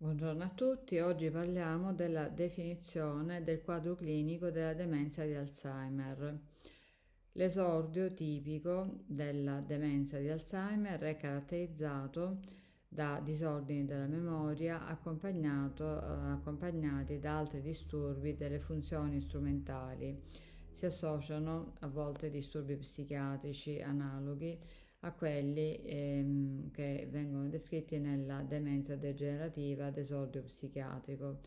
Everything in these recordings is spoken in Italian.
Buongiorno a tutti, oggi parliamo della definizione del quadro clinico della demenza di Alzheimer. L'esordio tipico della demenza di Alzheimer è caratterizzato da disordini della memoria eh, accompagnati da altri disturbi delle funzioni strumentali. Si associano a volte disturbi psichiatrici analoghi a quelli ehm, descritti nella demenza degenerativa ad esordio psichiatrico.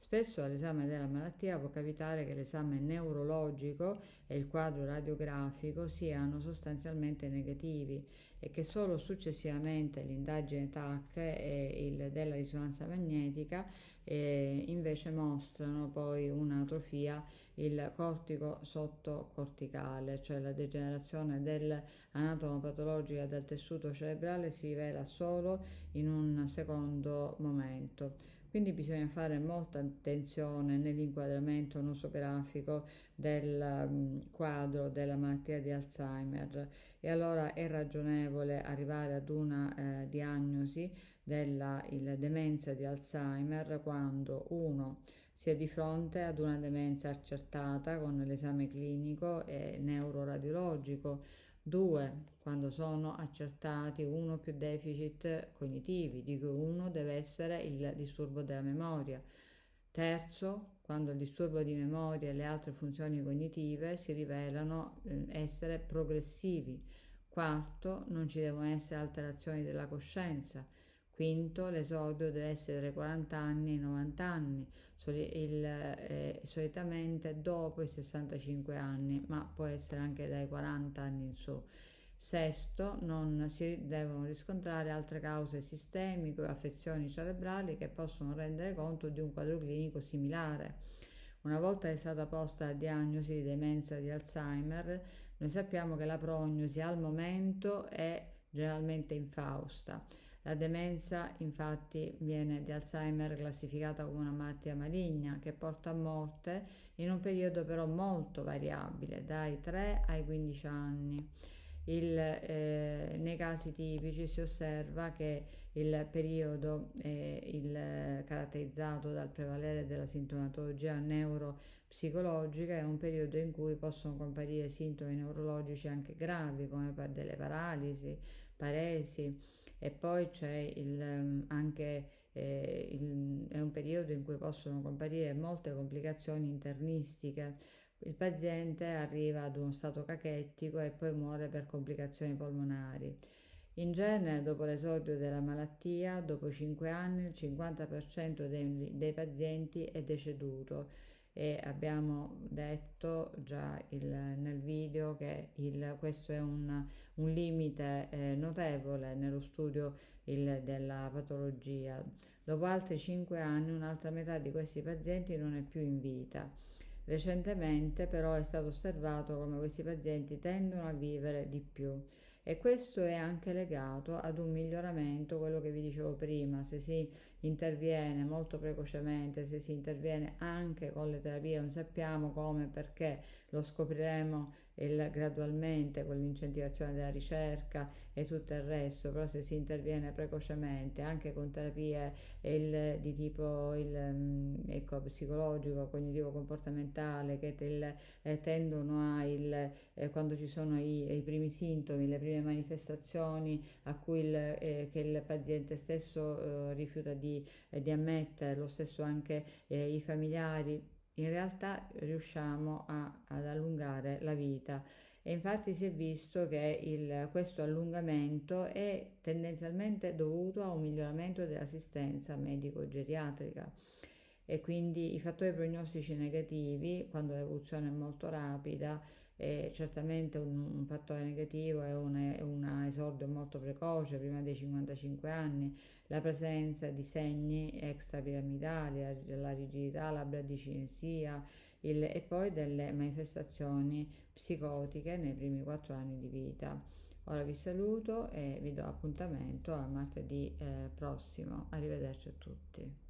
Spesso all'esame della malattia può capitare che l'esame neurologico e il quadro radiografico siano sostanzialmente negativi e che solo successivamente l'indagine TAC e il della risonanza magnetica eh, invece mostrano poi un'atrofia, il cortico sottocorticale, cioè la degenerazione dell'anatomopatologica del tessuto cerebrale si rivela solo in un secondo momento. Quindi bisogna fare molta attenzione nell'inquadramento nosografico del um, quadro della malattia di Alzheimer. E allora è ragionevole arrivare ad una eh, diagnosi della demenza di Alzheimer quando uno si è di fronte ad una demenza accertata con l'esame clinico e neuroradiologico 2. Quando sono accertati uno più deficit cognitivi, di cui uno deve essere il disturbo della memoria. Terzo, quando il disturbo di memoria e le altre funzioni cognitive si rivelano eh, essere progressivi. Quarto, non ci devono essere alterazioni della coscienza. Quinto, l'esodio deve essere dai 40 anni ai 90 anni, soli, il, eh, solitamente dopo i 65 anni, ma può essere anche dai 40 anni in su. Sesto, non si devono riscontrare altre cause sistemiche o affezioni cerebrali che possono rendere conto di un quadro clinico similare. Una volta è stata posta la diagnosi di demenza di Alzheimer, noi sappiamo che la prognosi al momento è generalmente infausta la demenza infatti viene di Alzheimer classificata come una malattia maligna che porta a morte in un periodo però molto variabile, dai 3 ai 15 anni. Il, eh, nei casi tipici si osserva che il periodo è il, caratterizzato dal prevalere della sintomatologia neuropsicologica è un periodo in cui possono comparire sintomi neurologici anche gravi come delle paralisi, paresi e poi c'è il, anche eh, il, è un periodo in cui possono comparire molte complicazioni internistiche. Il paziente arriva ad uno stato cachettico e poi muore per complicazioni polmonari. In genere, dopo l'esordio della malattia, dopo 5 anni, il 50% dei, dei pazienti è deceduto e abbiamo detto già il, nel video che il, questo è un, un limite eh, notevole nello studio il, della patologia. Dopo altri 5 anni un'altra metà di questi pazienti non è più in vita. Recentemente però è stato osservato come questi pazienti tendono a vivere di più e questo è anche legato ad un miglioramento, quello che vi dicevo prima, se si interviene molto precocemente, se si interviene anche con le terapie, non sappiamo come, perché lo scopriremo il, gradualmente con l'incentivazione della ricerca e tutto il resto, però se si interviene precocemente anche con terapie il, di tipo il, mm, ecco, psicologico, cognitivo comportamentale che tel, eh, tendono a eh, quando ci sono i, i, primi sintomi, le prime manifestazioni a cui il, eh, che il paziente stesso eh, rifiuta di, eh, di, ammettere, lo stesso anche eh, i familiari. In realtà riusciamo a, ad allungare la vita. E infatti si è visto che il, questo allungamento è tendenzialmente dovuto a un miglioramento dell'assistenza medico-geriatrica e quindi i fattori prognostici negativi quando l'evoluzione è molto rapida e certamente un, un, fattore negativo è un esordio molto precoce, prima dei 55 anni, la presenza di segni extrapiramidali, la, la rigidità, la bradicinesia il, e poi delle manifestazioni psicotiche nei primi 4 anni di vita. Ora vi saluto e vi do appuntamento a martedì eh, prossimo. Arrivederci a tutti.